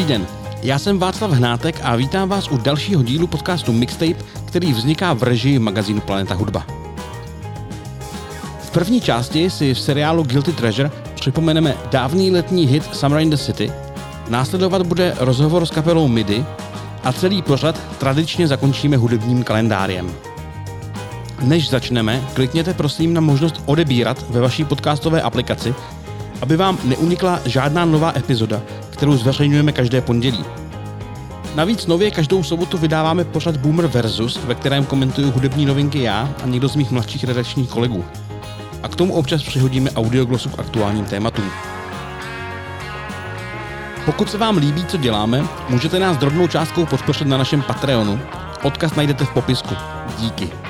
Dobrý den, já jsem Václav Hnátek a vítám vás u dalšího dílu podcastu Mixtape, který vzniká v režii magazínu Planeta Hudba. V první části si v seriálu Guilty Treasure připomeneme dávný letní hit Summer in the City, následovat bude rozhovor s kapelou MIDI a celý pořad tradičně zakončíme hudebním kalendářem. Než začneme, klikněte prosím na možnost odebírat ve vaší podcastové aplikaci, aby vám neunikla žádná nová epizoda, kterou zveřejňujeme každé pondělí. Navíc nově každou sobotu vydáváme pořad Boomer Versus, ve kterém komentuju hudební novinky já a někdo z mých mladších redakčních kolegů. A k tomu občas přihodíme audioglosu k aktuálním tématům. Pokud se vám líbí, co děláme, můžete nás drobnou částkou podpořit na našem Patreonu. Odkaz najdete v popisku. Díky.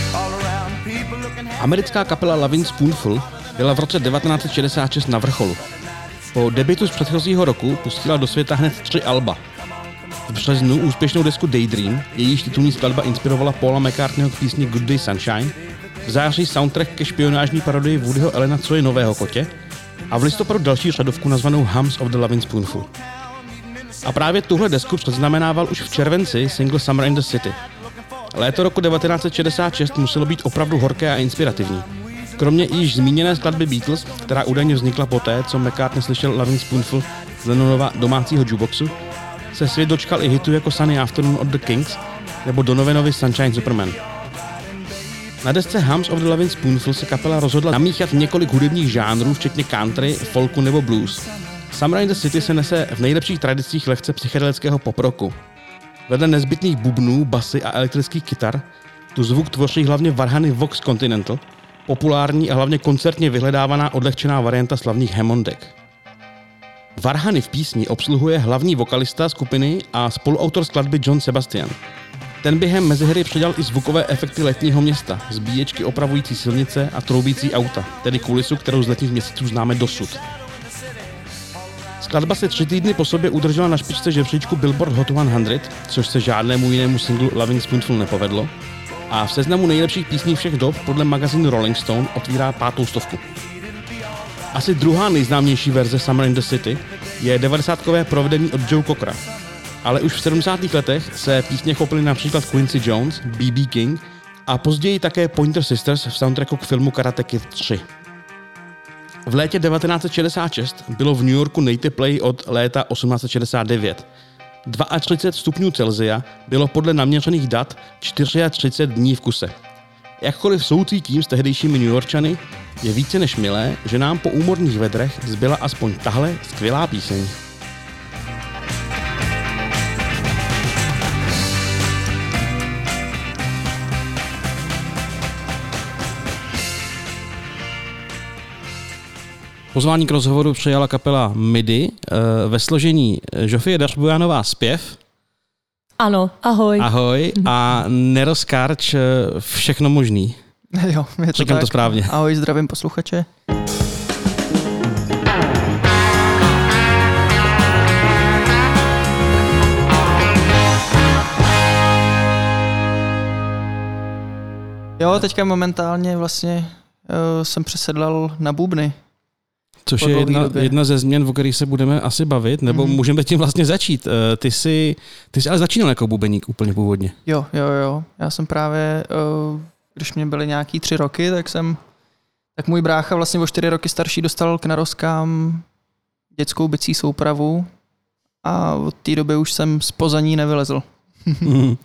Americká kapela Lavin Spoonful byla v roce 1966 na vrcholu. Po debitu z předchozího roku pustila do světa hned tři alba. V březnu úspěšnou desku Daydream, jejíž titulní skladba inspirovala Paula McCartneyho k písni Good Day Sunshine, v září soundtrack ke špionážní parodii Woodyho Elena Co je nového kotě a v listopadu další řadovku nazvanou Hums of the Loving Spoonful. A právě tuhle desku předznamenával už v červenci single Summer in the City. Léto roku 1966 muselo být opravdu horké a inspirativní. Kromě již zmíněné skladby Beatles, která údajně vznikla poté, co McCartney slyšel Loving Spoonful z Lennonova domácího jukeboxu, se svět dočkal i hitu jako Sunny Afternoon od The Kings nebo Donovanovi Sunshine Superman. Na desce Hums of the Loving Spoonful se kapela rozhodla namíchat několik hudebních žánrů, včetně country, folku nebo blues. Summer in the City se nese v nejlepších tradicích lehce psychedelického poproku. Vedle nezbytných bubnů, basy a elektrických kytar tu zvuk tvoří hlavně varhany Vox Continental, populární a hlavně koncertně vyhledávaná odlehčená varianta slavných Hammondek. Varhany v písni obsluhuje hlavní vokalista skupiny a spoluautor skladby John Sebastian. Ten během mezihry přidal i zvukové efekty letního města, zbíječky opravující silnice a troubící auta, tedy kulisu, kterou z letních měsíců známe dosud. Skladba se tři týdny po sobě udržela na špičce žebříčku Billboard Hot 100, což se žádnému jinému singlu Loving Spoonful nepovedlo. A v seznamu nejlepších písní všech dob podle magazínu Rolling Stone otvírá pátou stovku. Asi druhá nejznámější verze Summer in the City je 90 provedení od Joe Cockera. Ale už v 70. letech se písně chopili například Quincy Jones, B.B. King a později také Pointer Sisters v soundtracku k filmu Karate Kid 3. V létě 1966 bylo v New Yorku nejtepleji od léta 1869. 32 stupňů Celsia bylo podle naměřených dat 34 dní v kuse. Jakkoliv soucítím s tehdejšími New Yorkčany, je více než milé, že nám po úmorných vedrech zbyla aspoň tahle skvělá píseň. Pozvání k rozhovoru přijala kapela MIDI eh, ve složení Žofie Dařbujanová zpěv, Ano, ahoj. ahoj, a Neros Karč eh, všechno možný. Jo, je to Říkám tak. to správně. Ahoj, zdravím posluchače. Jo, teďka momentálně vlastně uh, jsem přesedlal na bubny. Což je jedna, době. jedna ze změn, o kterých se budeme asi bavit, nebo Mhm. můžeme tím vlastně začít. Eh, Ty jsi, ty jsi ale začínal jako bubeník úplně původně. Jo, jo, jo. Já jsem právě, uh, když mě byly nějaký tři roky, tak jsem, tak můj brácha vlastně o čtyři roky starší dostal k narozkám dětskou bicí soupravu a od té doby už jsem z pozaní nevylezl.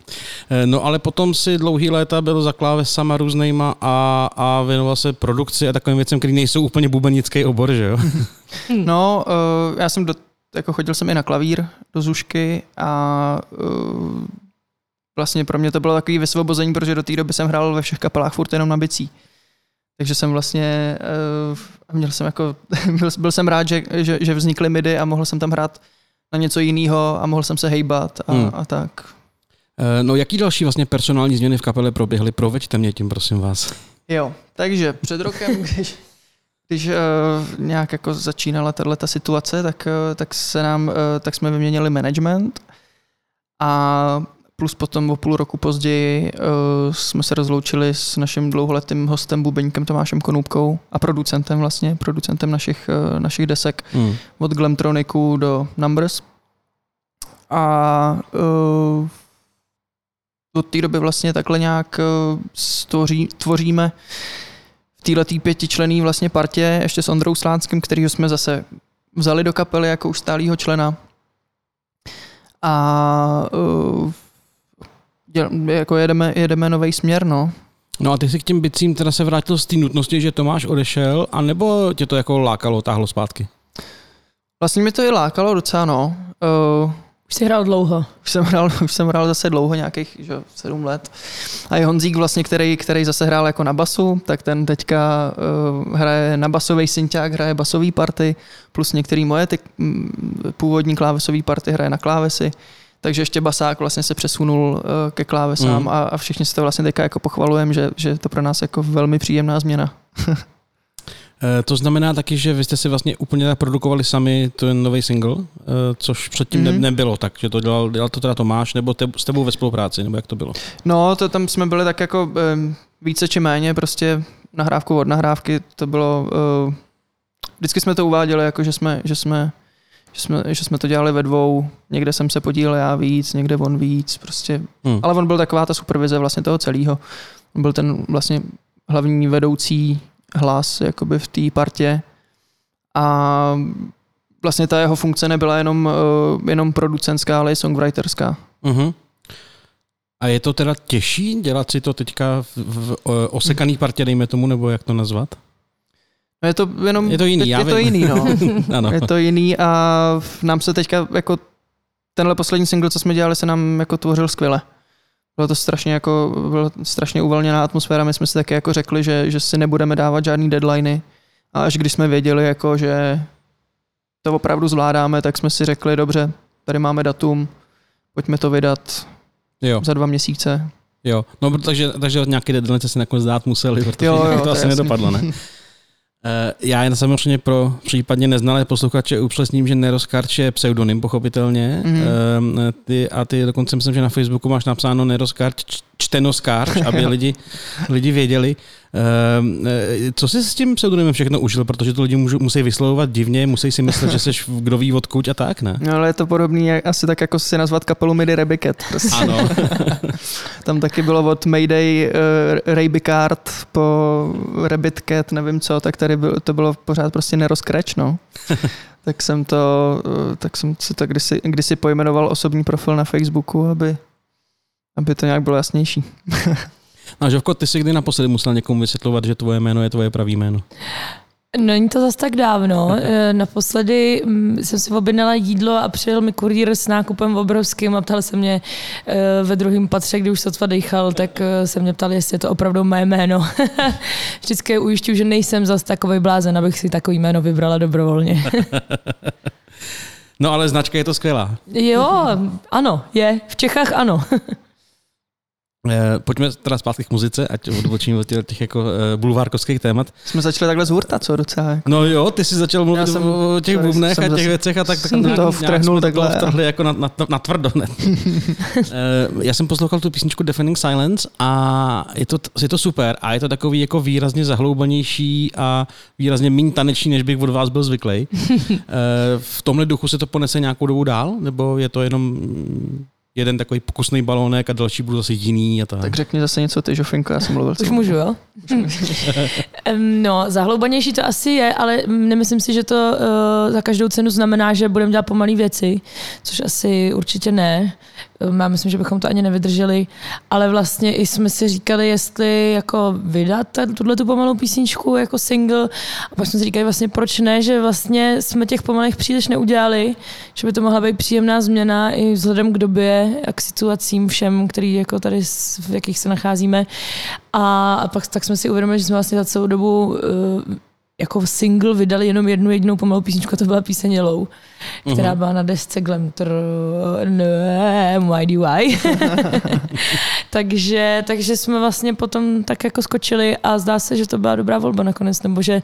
Eh, no ale potom si dlouhý léta byl za klávesama různýma a, a věnoval se produkci a takovým věcem, které nejsou úplně bubenický obor, že jo? No, uh, já jsem do, jako chodil jsem i na klavír do Zušky a uh, vlastně pro mě to bylo takový vysvobození, protože do té doby jsem hrál ve všech kapelách furt jenom na bicí. Takže jsem vlastně, uh, měl jsem jako, byl, byl jsem rád, že, že, že vznikly midi a mohl jsem tam hrát na něco jiného a mohl jsem se hejbat a, Hmm. a tak. Eh, No jaký další vlastně personální změny v kapele proběhly? Proveďte mě tím, prosím vás. Jo, takže před rokem, když, když uh, nějak jako začínala tato situace, tak, uh, tak, se nám, uh, tak jsme vyměnili management a plus potom o půl roku později uh, jsme se rozloučili s naším dlouholetým hostem Bubeňkem Tomášem Konůbkou a producentem vlastně, producentem našich, uh, našich desek Hmm. od Glamtroniku do Numbers. A uh, od té doby vlastně takhle nějak uh, stvoří, tvoříme v této pětičlený vlastně partě ještě s Ondrou Slánským, kterýho jsme zase vzali do kapely jako už stálýho člena. A uh, děl, jako jedeme, jedeme nový směr, no. No a ty si k těm bicím teda se vrátil z té nutnosti, že Tomáš odešel, anebo tě to jako lákalo, táhlo zpátky? Vlastně mi to i lákalo docela, no. Uh, Už jsi hrál dlouho. Už jsem hrál, už jsem hrál zase dlouho, nějakých že, jo, sedm let. A i Honzík vlastně, který, který zase hrál jako na basu, tak ten teďka uh, hraje na basový synťák, hraje basový party, plus některý moje ty, mm, původní klávesový party hraje na klávesy. Takže ještě basák vlastně se přesunul uh, ke klávesám Mm. a, a všichni si to vlastně teďka jako pochvalujeme, že, že je to pro nás jako velmi příjemná změna. Eh, To znamená taky, že vy jste si vlastně úplně tak produkovali sami ten nový single, eh, což předtím mm-hmm. Mhm. ne, nebylo, takže to dělal, dělal to teda Tomáš, nebo te, s tebou ve spolupráci, nebo jak to bylo? No, to tam jsme byli tak jako více či méně, prostě nahrávku od nahrávky, to bylo, uh, vždycky jsme to uváděli, jako že jsme, že jsme, že jsme, že jsme to dělali ve dvou, někde jsem se podílel já víc, někde on víc, prostě, Hmm. ale on byl taková ta supervize vlastně toho celého. On byl ten vlastně hlavní vedoucí hlas jakoby v té partě a vlastně ta jeho funkce nebyla jenom, uh, jenom producentská, ale i songwriterská. Uh-huh. A je to teda těžší dělat si to teďka v, v, v osekaný partě, dejme tomu, nebo jak to nazvat? No Je to jenom... Je to jiný, je, já je to jiný, no. ano. Je to jiný a nám se teďka jako tenhle poslední single, co jsme dělali, se nám jako tvořil skvěle. Bylo to strašně jako, byla strašně uvolněná atmosféra, my jsme si taky jako řekli, že, že si nebudeme dávat žádný deadliny a až když jsme věděli, jako, že to opravdu zvládáme, tak jsme si řekli, dobře, tady máme datum, pojďme to vydat Jo, za dva měsíce. jo. No, protože, takže nějaký deadline jste si nakonec dát museli, protože Jo, jo, to, to asi jasný. nedopadlo, ne? Eh, Já jen samozřejmě pro případně neznalé posluchače upřesním, že Neroskarč je pseudonym, pochopitelně. Mhm. Mm-hmm. Ty, a ty dokonce myslím, že na Facebooku máš napsáno Neroskarč, čtenoskarč, aby lidi, lidi věděli. Ehm, eh, Co jsi s tím pseudonymem všechno užil, protože to lidi můžou, musí vyslovovat divně, musí si myslet, že jsi kdo ví odkud a tak, ne? No, ale je to podobný asi tak, jako si nazvat kapelu Midi Rebiket. Prostě. Ano. Tam taky bylo od Mayday uh, Ray Bicard po Rabbit Cat, nevím co, tak tady bylo, to bylo pořád prostě nerozkrač, no. tak jsem to, uh, tak jsem si to kdysi, kdysi pojmenoval osobní profil na Facebooku, aby, aby to nějak bylo jasnější. A Žovko, ty jsi kdy naposledy musel někomu vysvětlovat, že tvoje jméno je tvoje pravý jméno? Není to zas tak dávno. Eh, Naposledy mm, jsem si objednala jídlo a přijel mi kurýr s nákupem obrovským a ptal se mě eh, ve druhém patře, kdy už sotva dejchal, tak eh, se mě ptal, jestli je to opravdu mé jméno. Vždycky je ujišťuju, že nejsem zas takový blázen, abych si takový jméno vybrala dobrovolně. No ale značka je to skvělá. jo, ano, je. V Čechách ano. Eh, Pojďme teda zpátky k muzice, ať odbočíme od těch, jako eh, bulvárkovských témat. Jsme začali takhle z hurta, co docela. jako. No jo, ty jsi začal mluvit Já jsem- o těch bubnech a těch zase- věcech a tak, tak toho vtrhnul takhle. vtrhli jako na, na, na tvrdo. Ne? Eh, Já jsem poslouchal tu písničku Deafening Silence a je to, je to super a je to takový jako výrazně zahloubanější a výrazně méně taneční, než bych od vás byl zvyklý. V tomhle duchu se to ponese nějakou dobu dál, nebo je to jenom jeden takový pokusný balónek a další budou zase jiný a tak. Tak řekni zase něco ty, Žofinko, já jsem mluvil. Už můžu, jo? No, zahloubanější to asi je, ale nemyslím si, že to uh, za každou cenu znamená, že budeme dělat pomalé věci, což asi určitě ne. Já myslím, že bychom to ani nevydrželi, ale vlastně i jsme si říkali, jestli jako vydat tuhle tu pomalou písničku jako single a pak jsme si říkali vlastně proč ne, že vlastně jsme těch pomalých příliš neudělali, že by to mohla být příjemná změna i vzhledem k době a k situacím všem, který jako tady, v jakých se nacházíme. A, a pak tak jsme si uvědomili, že jsme vlastně za celou dobu uh, jako single vydali jenom jednu jedinou pomalou písničku, a to byla píseň Yellow, která byla na desce Glamtr ne, YDY. takže, takže jsme vlastně potom tak jako skočili a zdá se, že to byla dobrá volba nakonec, nebo že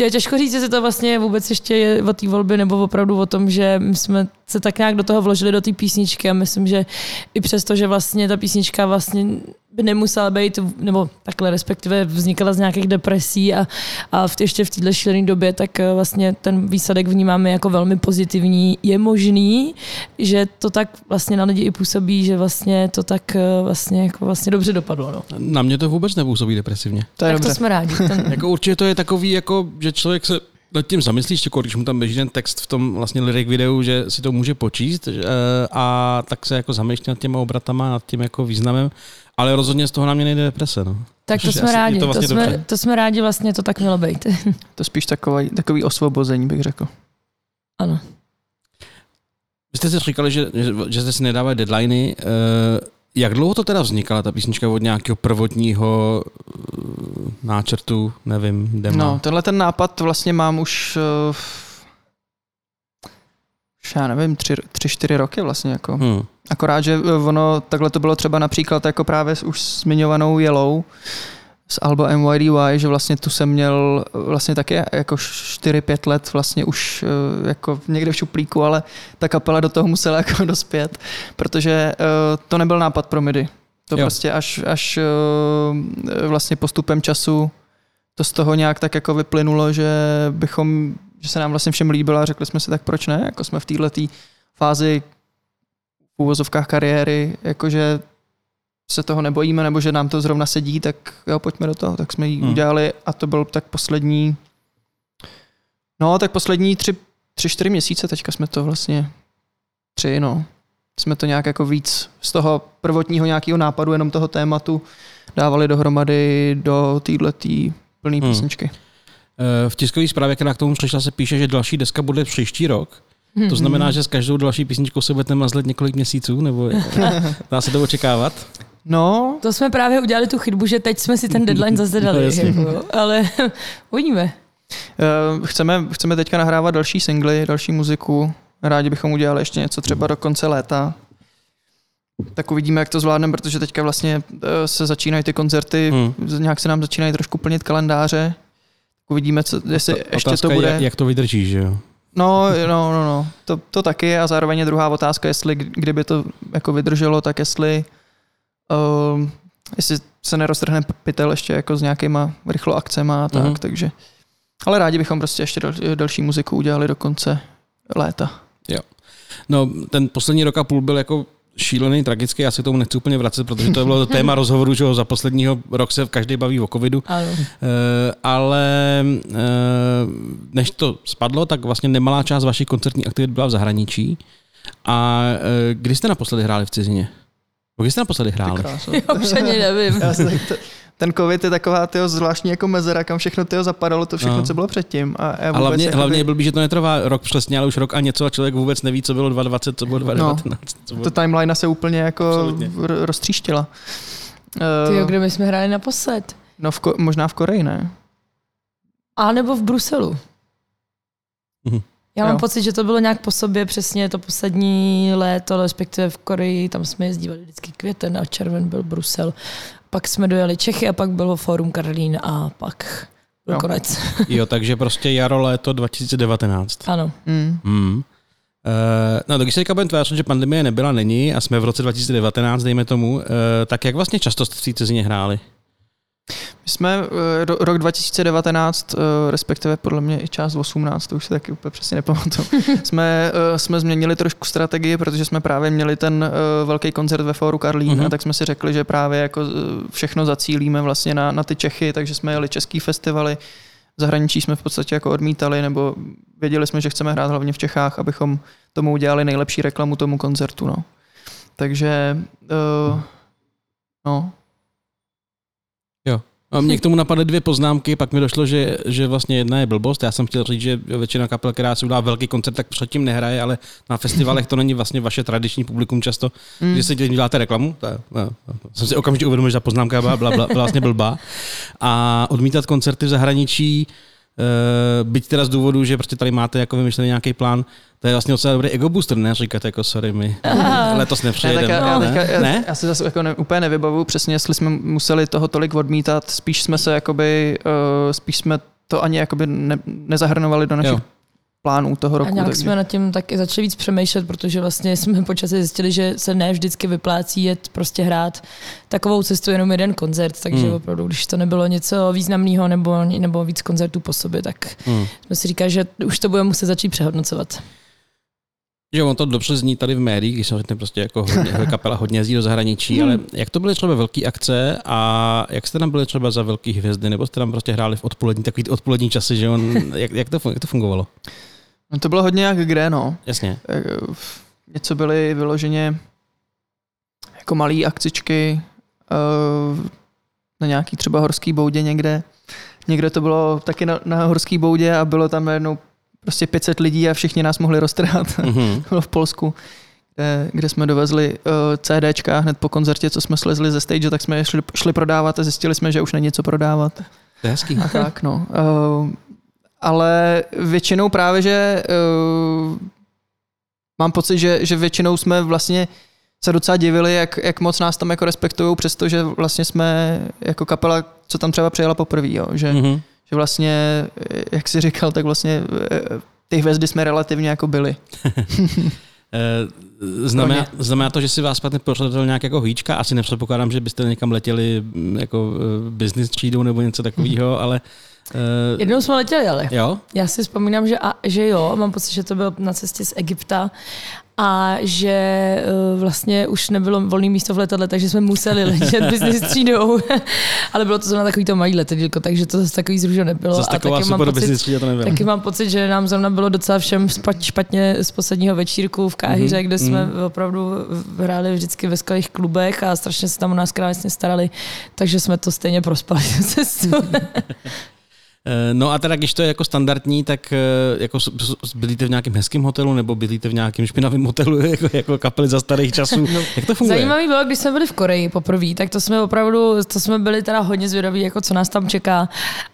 je těžko říct, jestli to vlastně vůbec ještě je o té volbě, nebo opravdu o tom, že my jsme se tak nějak do toho vložili do té písničky a myslím, že i přesto, že vlastně ta písnička vlastně by nemusela být, nebo takhle respektive vznikala z nějakých depresí a, a v, ještě v této šílené době, tak eh, vlastně ten výsledek vnímáme jako velmi pozitivní. Je možný, že to tak vlastně na lidi i působí, že vlastně to tak eh, vlastně, jako vlastně dobře dopadlo. No. Na mě to vůbec nepůsobí depresivně. To je tak dobře. to jsme rádi. Ten, Jako určitě to je takový, jako, že člověk se nad tím zamyslíš, jako když mu tam běží ten text v tom vlastně lyric videu, že si to může počíst že, eh, a tak se jako zamýšlí nad těma obratama, nad tím jako významem, ale rozhodně z toho na mě nejde deprese. No. tak to jsme rádi. to To, vlastně jsme, dobře. to jsme rádi, vlastně to tak mělo být. To spíš takový, takový osvobození, bych řekl. ano. Vy jste si říkali, že, že, že jste si nedávali deadliny. Eh, jak dlouho to teda vznikala, ta písnička od nějakého prvotního náčrtu, nevím, dema? No, tenhle ten nápad vlastně mám už, uh, já nevím, tři, tři, čtyři roky vlastně jako. Hmm. Akorát, že eh, ono, takhle to bylo třeba například jako právě s už zmiňovanou Yellow z alba MYDY, že vlastně tu jsem měl eh, vlastně taky jako 4-5 let vlastně už jako někde v šuplíku, ale ta kapela do toho musela jako dospět, protože to nebyl nápad pro MIDI. To Jo. prostě až, až eh, vlastně postupem času to z toho nějak tak jako vyplynulo, že bychom, že se nám vlastně všem líbilo a řekli jsme si tak proč ne, jako jsme v této fázi v úvozovkách kariéry, jakože se toho nebojíme, nebo že nám to zrovna sedí, tak jo, pojďme do toho. Tak jsme ji hmm. udělali a to byl tak poslední, no tak poslední tři, tři, čtyři měsíce, teďka jsme to vlastně, tři, no, jsme to nějak jako víc z toho prvotního nějakého nápadu, jenom toho tématu, dávali dohromady do této plné Hmm. písničky. Eh, V tiskové zprávě, která k tomu přišla, se píše, že další deska bude příští rok. Mhm. To znamená, že s každou další písničkou se budete mazlet několik měsíců, nebo dá se to očekávat? No, To jsme právě udělali tu chybu, že teď jsme si ten deadline zase No, dali. jasně. jako, ale uvidíme. Eh, Chceme, chceme teďka nahrávat další singly, další muziku. Rádi bychom udělali ještě něco třeba do konce léta. Tak uvidíme, jak to zvládneme, protože teďka vlastně eh, se začínají ty koncerty, Hmm. nějak se nám začínají trošku plnit kalendáře. Uvidíme, co, jestli Ta- ještě to je, bude. jak, jak to vydrží, že jo? No, no, no, no. To, to taky a zároveň je druhá otázka, jestli kdy- kdyby to jako vydrželo, tak jestli uh, jestli se neroztrhne pytel ještě jako s nějakýma rychlo akcema a tak, mm-hmm. takže ale rádi bychom prostě ještě dal, další muziku udělali do konce léta. No, ten poslední rok a půl byl jako šílený, tragický, já se k tomu nechci úplně vracet, protože to bylo téma rozhovoru, že jo, za posledního rok se každý baví o covidu, Ano. Eh, ale eh, než to spadlo, tak vlastně nemalá část vašich koncertních aktivit byla v zahraničí. A eh, kdy jste naposledy hráli v cizině? Kdy jste naposledy hráli? Já už ani nevím. Já si, t- ten covid je taková tyjo, zvláštní jako mezera, kam všechno tyjo zapadalo, to všechno, No. no. co bylo předtím. A, A vůbec hlavně, jakoby- hlavně je blbý, že to netrvá rok přesně, ale už rok a něco a člověk vůbec neví, co bylo 2020, co bylo 2019. Co bylo... to timeline se úplně jako Absolutně. roztříštila. Ty, Eh, kde my jsme hráli naposled? no v Ko- možná v Koreji, ne? A nebo v Bruselu. Mhm. Já mám Jo. pocit, že to bylo nějak po sobě přesně to poslední léto, respektive v Koreji, tam jsme jezdívali vždycky květen a červen byl Brusel. Pak jsme dojeli Čechy a pak bylo Fórum Karlín a pak byl Jo. konec. Jo, takže prostě jaro, léto 2019. Ano. Mm. Hmm. Uh, no, když se teďka budeme tvářit, že pandemie nebyla, není a jsme v roce 2019, dejme tomu, uh, tak jak vlastně často jste v té cizině hráli? My jsme eh, ro- rok 2019, eh, respektive podle mě i část 18, to už si taky úplně přesně nepamatuju, jsme, eh, jsme změnili trošku strategii, protože jsme právě měli ten velký koncert ve Fóru Karlín, Mhm. mm-hmm. tak jsme si řekli, že právě jako všechno zacílíme vlastně na, na ty Čechy, takže jsme jeli český festivaly, zahraničí jsme v podstatě jako odmítali, nebo věděli jsme, že chceme hrát hlavně v Čechách, abychom tomu udělali nejlepší reklamu tomu koncertu. No. takže uh, no, mě k tomu napadly dvě poznámky, pak mi došlo, že, že vlastně jedna je blbost. Já jsem chtěl říct, že většina kapel, která si udělá velký koncert, tak předtím nehraje, ale na festivalech to není vlastně vaše tradiční publikum často, Mm. když si tím děláte reklamu. Je- no, no, jsem si okamžitě uvědomil, že ta poznámka byla, byla, byla vlastně blbá. A odmítat koncerty v zahraničí, Uh, byť teda z důvodu, že prostě tady máte jako vymyšlený nějaký plán, to je vlastně docela dobrý ego booster, ne? Říkat jako sorry, my letos Ne, nepřijedeme. tak já, já, ne? já, ne? já si zase jako ne, úplně nevybavu přesně, jestli jsme museli toho tolik odmítat, spíš jsme se jakoby, uh, spíš jsme to ani jakoby ne, nezahrnovali do našich Jo. Plánů toho A roku. nějak takže- jsme nad tím taky začali víc přemýšlet, protože vlastně jsme počasí zjistili, že se ne vždycky vyplácí jet prostě hrát takovou cestu jenom jeden koncert, takže Hmm. opravdu, když to nebylo něco významného nebo, nebo víc koncertů po sobě, tak Hmm. jsme si říkali, že už to budeme muset začít přehodnocovat. Že on to dobře zní tady v médiích, když samozřejmě prostě jako hodně, kapela hodně jezdí do zahraničí, Hmm. ale jak to byly třeba velké akce a jak jste tam byli třeba za velký hvězdy, nebo jste tam prostě hráli v odpolední, takový odpolední časy, že on, jak, jak, to, jak to fungovalo? No to bylo hodně jak kde, no. Jasně. Eh, Něco byly vyloženě jako malé akcičky eh, na nějaký třeba horský boudě někde. Někde to bylo taky na, na horský boudě a bylo tam jednou prostě 500 lidí a všichni nás mohli roztrhat. Mhm. bylo v Polsku, kde, kde jsme dovezli uh, CDčka hned po koncertě, co jsme slezli ze stage, tak jsme je šli, šli prodávat a zjistili jsme, že už není co prodávat. To je hezký. A tak, no. Uh, ale většinou právě, že uh, mám pocit, že, že většinou jsme vlastně se docela divili, jak, jak moc nás tam jako respektují, přestože vlastně jsme jako kapela, co tam třeba přijela poprvé, jo, že, Mhm. že vlastně, jak jsi říkal, tak vlastně eh, ty hvězdy jsme relativně jako byli. Eh, Znamená, znamená to, že si vás pak pořádal nějak jako hýčka? Asi nepředpokládám, že byste někam letěli mm, jako eh, business třídou nebo něco takového, ale eh, Jednou jsme letěli, ale jo? já si vzpomínám, že, a, že jo, mám pocit, že to bylo na cestě z Egypta a že eh, vlastně už nebylo volné místo v letadle, takže jsme museli letět business třídou. Ale bylo to zrovna takový to malý letadílko, takže to zase takový zružo nebylo. Zase a taky mám pocit, to nebyla. Taky mám pocit, že nám zrovna bylo docela všem špatně z posledního večírku v Káhyře, Mhm, kde jsme mhm. opravdu hráli vždycky ve skvělých klubech a strašně se tam o nás krásně starali, takže jsme to stejně prospali tu cestu. Eh, No a teda, když to je jako standardní, tak eh, jako bydlíte v nějakém hezkém hotelu nebo bydlíte v nějakém špinavém hotelu jako, jako kapely za starých časů? Jak to funguje? Zajímavý bylo, když jsme byli v Koreji poprvé, tak to jsme opravdu, to jsme byli teda hodně zvědaví, jako co nás tam čeká.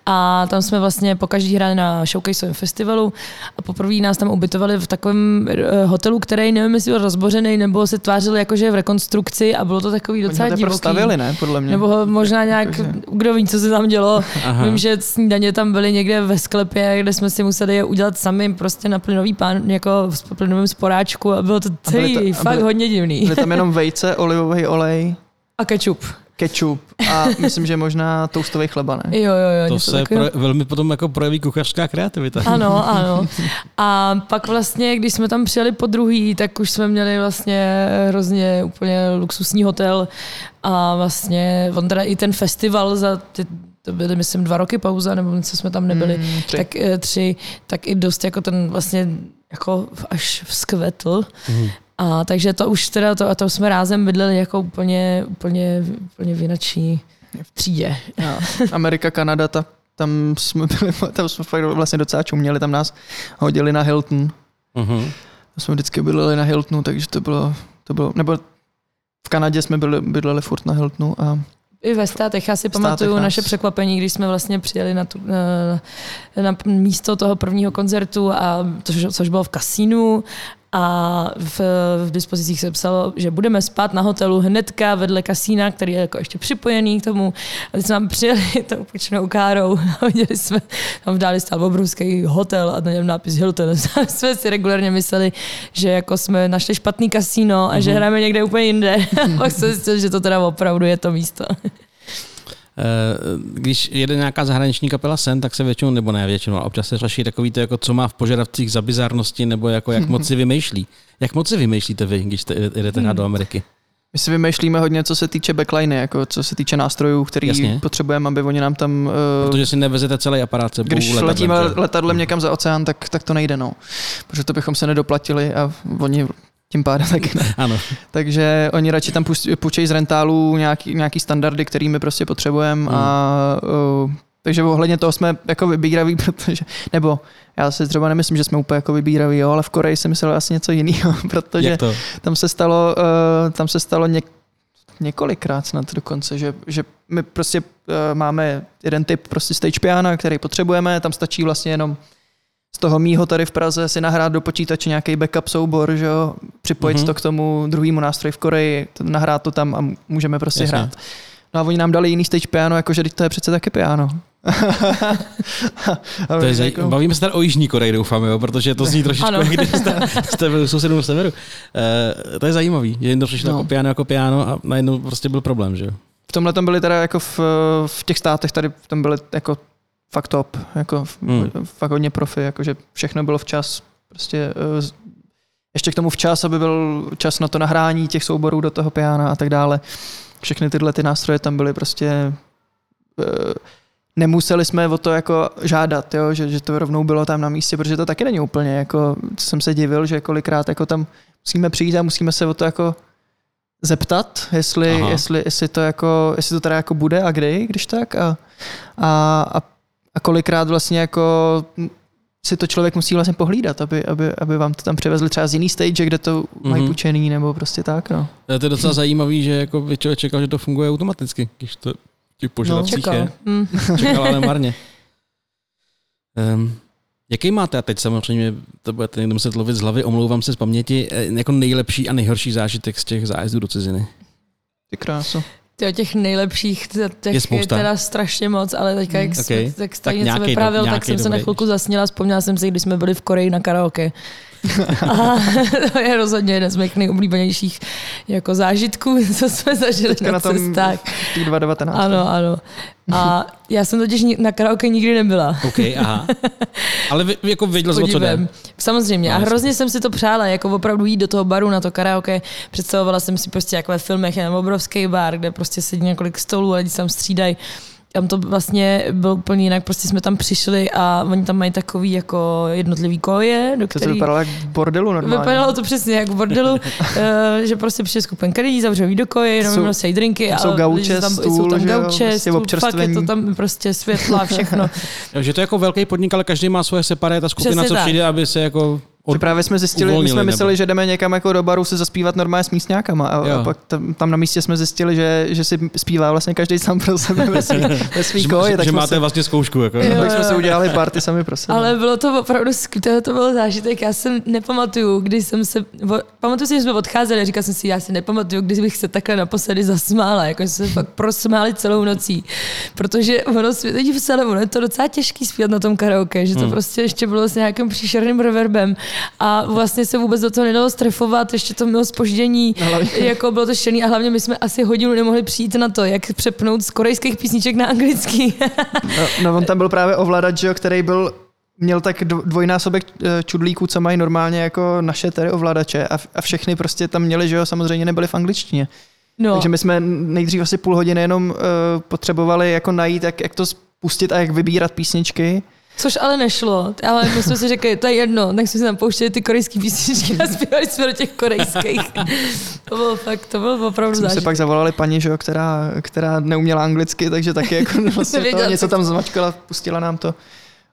A tam jsme vlastně po každý hráli na showcaseovém festivalu a poprvé nás tam ubytovali v takovém eh, hotelu, který nevím, jestli byl rozbořený, nebo se tvářili jako, že je v rekonstrukci a bylo to takový docela divoký. stavili, ne, podle mě. Nebo možná nějak, kdo ví, co se tam dělo. Aha. Vím, že snídaně tam byly někde ve sklepě, kde jsme si museli je udělat sami prostě na plynový pán, jako v plynovém sporáčku a bylo to celý byly to- a fakt byly- hodně divný. Byly tam jenom vejce, olivový olej, A kečup. kečup a myslím, že možná toastový chleba, ne? Jo, jo, jo. To se pro, velmi potom jako projeví kuchařská kreativita. Ano, ano. A pak vlastně, když jsme tam přijeli po druhý, tak už jsme měli vlastně hrozně úplně luxusní hotel a vlastně on teda i ten festival za ty, to byly, myslím, dva roky pauza, nebo něco jsme tam nebyli, Mm, tři. tak eh, tři, tak i dost jako ten vlastně jako až vzkvetl. Mhm. A takže to už teda, to, a to jsme rázem bydleli jako úplně, úplně, úplně v jinačí třídě. Já. Amerika, Kanada, ta, tam jsme byli, tam jsme fakt vlastně docela čuměli, tam nás hodili na Hilton. Mhm. Tam jsme vždycky bydleli na Hiltonu, takže to bylo, to bylo, nebo v Kanadě jsme byli, bydleli furt na Hiltonu a I ve státech. Já si pamatuju nás- naše překvapení, když jsme vlastně přijeli na, tu, na, na místo toho prvního koncertu, a, což, což bylo v kasínu a v, v dispozicích se psalo, že budeme spát na hotelu hnedka vedle kasína, který je jako ještě připojený k tomu. A když jsme tam přijeli tou počnou károu a viděli jsme, tam v dáli stál obrovský hotel a na něm nápis Hilton. jsme si regulárně mysleli, že jako jsme našli špatný kasíno a že hrajeme někde úplně jinde. A pak jsme zjistili, že to teda opravdu je to místo. Eh, Když jede nějaká zahraniční kapela sen, tak se většinou, nebo ne většinou, ale občas se řeší takový to, jako co má v požadavcích za bizarnosti, nebo jako jak moc si vymýšlí. Jak moc si vymýšlíte vy, když jste, jedete hrát do Ameriky? my si vymýšlíme hodně, co se týče backliny, jako co se týče nástrojů, který Jasně. potřebujeme, aby oni nám tam... Uh, Protože si nevezete celý aparát sebou když letadlem, letíme že? letadlem někam za oceán, tak, tak to nejde, no. Protože to bychom se nedoplatili a oni tím pádem taky ne. Ano. Takže oni radši tam půjčejí z rentálu nějaký, nějaký standardy, který my prostě potřebujeme a uh, takže ohledně toho jsme jako vybíraví, protože, nebo já si třeba nemyslím, že jsme úplně jako vybíraví, jo, ale v Koreji jsem myslel asi něco jiného, protože tam se stalo, uh, tam se stalo něk, několikrát snad dokonce, že, že my prostě uh, máme jeden typ prostě stage piana, který potřebujeme, tam stačí vlastně jenom z toho mýho tady v Praze si nahrát do počítače nějaký backup soubor, že jo, připojit Mhm. mm-hmm. to k tomu druhému nástroji v Koreji, nahrát to tam a můžeme prostě Jasně. hrát. No a oni nám dali jiný stage piano, jakože teď to je přece taky piano. To je zaj... jako- Bavíme se tady o Jižní Koreji, doufám, jo, protože to zní trošičku, Ano. jak když jste, jste byli sousedům severu. Uh, to je zajímavý, že jen to přišlo No. jako piano, jako piano a najednou prostě byl problém, že jo? v tomhle tam byli teda jako v, v těch státech tady tam byly jako fakt top, jako Hmm. fakt hodně profi, jakože všechno bylo včas, prostě eh, ještě k tomu včas, aby byl čas na to nahrání těch souborů do toho piana a tak dále. Všechny tyhle ty nástroje tam byly prostě eh, nemuseli jsme o to jako žádat, jo? Že, že to rovnou bylo tam na místě, protože to taky není úplně jako, jsem se divil, že kolikrát jako tam musíme přijít a musíme se o to jako zeptat, jestli, Aha. jestli, jestli, to jako, jestli to teda jako bude a kdy, když tak a, a, a, a kolikrát vlastně jako si to člověk musí vlastně pohlídat, aby, aby, aby vám to tam přivezli třeba z jiný stage, kde to mm-hmm. mají Mhm. půjčený nebo prostě tak, no. To je docela zajímavý, že jako by člověk čekal, že to funguje automaticky, když to v těch požadavcích Čekal. je. Hm. Čekal, ale marně. Um, jaký máte, a teď samozřejmě to budete někdo muset lovit z hlavy, omlouvám se z paměti, eh, jako nejlepší a nejhorší zážitek z těch zájezdů do ciziny? Ty krásu. Ty těch nejlepších, těch Je je, teda strašně moc, ale teďka, jak, Ok. okay. tak, tak Tak něco do- tak jsem se na chvilku zasněla, vzpomněla jsem si, když jsme byli v Koreji na karaoke. A to je rozhodně jeden z mých nejoblíbenějších jako zážitků, co jsme zažili Teďka na, na tom cestách. v těch 2019. Ano, ano. A já jsem totiž na karaoke nikdy nebyla. OK, aha. Ale vy, jako věděl jsi, o co jde. Samozřejmě. No, A hrozně jsem si to přála, jako opravdu jít do toho baru na to karaoke. Představovala jsem si prostě jako ve filmech, je obrovský bar, kde prostě sedí několik stolů a lidi se tam střídají. Tam to vlastně bylo úplně jinak, prostě jsme tam přišli a oni tam mají takový jako jednotlivý koje, do To, to který... vypadalo jak bordelu normálně. Vypadalo to přesně jak v bordelu, eh, že prostě přijde skupinka lidí, zavřou do koje, jenom Jsou- nosí drinky. tam jsou a gauče, tam, jsou stůl, tam že jo, gauče, prostě stůl, fakt je to tam prostě světla, všechno. Jo, Že to je jako velký podnik, ale každý má svoje separé, ta skupina, Přesně co tak. přijde, aby se jako od... Že právě jsme zjistili, my jsme nebo- mysleli, že jdeme někam jako do baru se zaspívat normálně s místňákama a, Jo. a pak tam, tam, na místě jsme zjistili, že, že si zpívá vlastně každý sám pro sebe ve svý, ve svý že, koji, že, tak, že máte se, vlastně zkoušku. Jako. Jo. tak jsme si udělali party sami pro sebe. Ale bylo to opravdu skvělé, to bylo zážitek. Já jsem nepamatuju, když jsem se, pamatuju si, že jsme odcházeli a říkal jsem si, já si nepamatuju, když bych se takhle naposledy zasmála, jako že jsme se fakt prosmáli celou nocí. Protože ono, si- teď v celém, ono je to docela těžký zpívat na tom karaoke, že to Hmm. prostě ještě bylo s nějakým příšerným reverbem a vlastně se vůbec do toho nedalo strefovat, ještě to mělo spoždění, No, jako bylo to štěný a hlavně my jsme asi hodinu nemohli přijít na to, jak přepnout z korejských písniček na anglický. No, no, on tam byl právě ovladač, jo, který byl měl tak dv- dvojnásobek eh, čudlíků, co mají normálně jako naše tady ovladače a, a všechny prostě tam měli, že jo, samozřejmě nebyly v angličtině. No. Takže my jsme nejdřív asi půl hodiny jenom uh, potřebovali jako najít, jak, jak to spustit a jak vybírat písničky. Což ale nešlo, ale my jsme si řekli, to je jedno, tak jsme si tam pouštěli ty korejské písničky a zpívali jsme do těch korejských. to bylo fakt, to byl opravdu Jsme se zážitek. pak zavolali paní, že jo, která, která neuměla anglicky, takže taky jako vlastně Nevěděla, to, co- něco tam zmačkala, pustila nám to.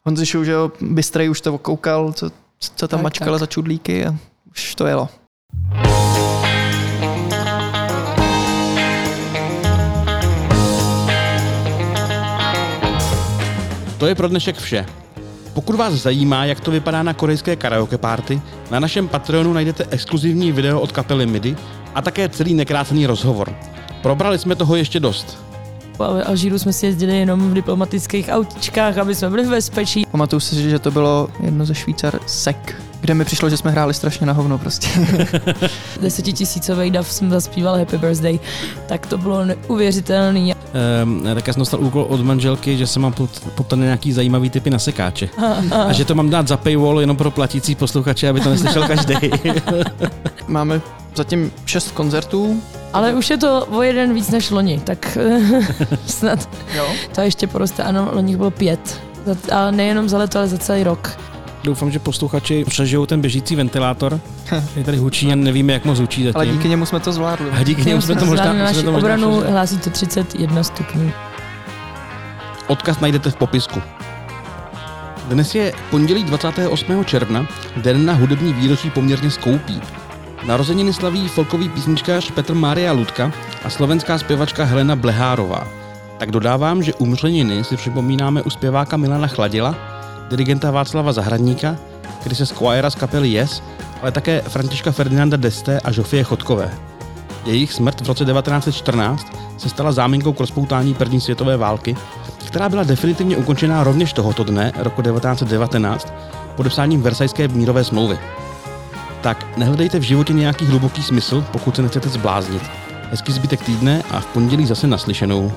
Honzišu, že jo, Bystrej už to koukal, co, co tam Tak, mačkala tak. za čudlíky a už to jelo. To je pro dnešek vše. Pokud vás zajímá, jak to vypadá na korejské karaoke party, na našem Patreonu najdete exkluzivní video od kapely MIDI a také celý nekrácený rozhovor. Probrali jsme toho ještě dost. Po Alžíru jsme si jezdili jenom v diplomatických autičkách, aby jsme byli v bezpečí. Pamatuju si, že to bylo jedno ze Švýcar Sek, kde mi přišlo, že jsme hráli strašně na hovno prostě. Desetitisícový dav jsem zaspíval Happy Birthday, tak to bylo neuvěřitelný. Um, tak já jsem dostal úkol od manželky, že se mám poptat na nějaký zajímavý typy na sekáče. A že to mám dát za paywall jenom pro platící posluchače, aby to neslyšel každý. Máme zatím šest koncertů. Ale už je to o jeden víc než loni, tak snad Jo. to ještě poroste. Ano, loni bylo pět. A nejenom za leto, ale za celý rok. Doufám, že posluchači přežijou ten běžící ventilátor. Je tady hučí a nevíme, jak moc hučí zatím. Ale díky němu jsme to zvládli. A díky němu jsme to možná, naši to možná obranu přežili. hlásí to 31 stupňů. Odkaz najdete v popisku. Dnes je pondělí 28. června, den na hudební výročí poměrně skoupí. Narozeniny slaví folkový písničkář Petr Mária Ludka a slovenská zpěvačka Helena Blehárová. Tak dodávám, že umřeniny si připomínáme u zpěváka Milana Chladila, dirigenta Václava Zahradníka, Krise Squire z kapely Yes, ale také Františka Ferdinanda Deste a Žofie Chodkové. Jejich smrt v roce 1914 se stala záminkou k rozpoutání první světové války, která byla definitivně ukončená rovněž tohoto dne, roku 1919, podepsáním Versajské mírové smlouvy. Tak nehledejte v životě nějaký hluboký smysl, pokud se nechcete zbláznit. Hezký zbytek týdne a v pondělí zase naslyšenou.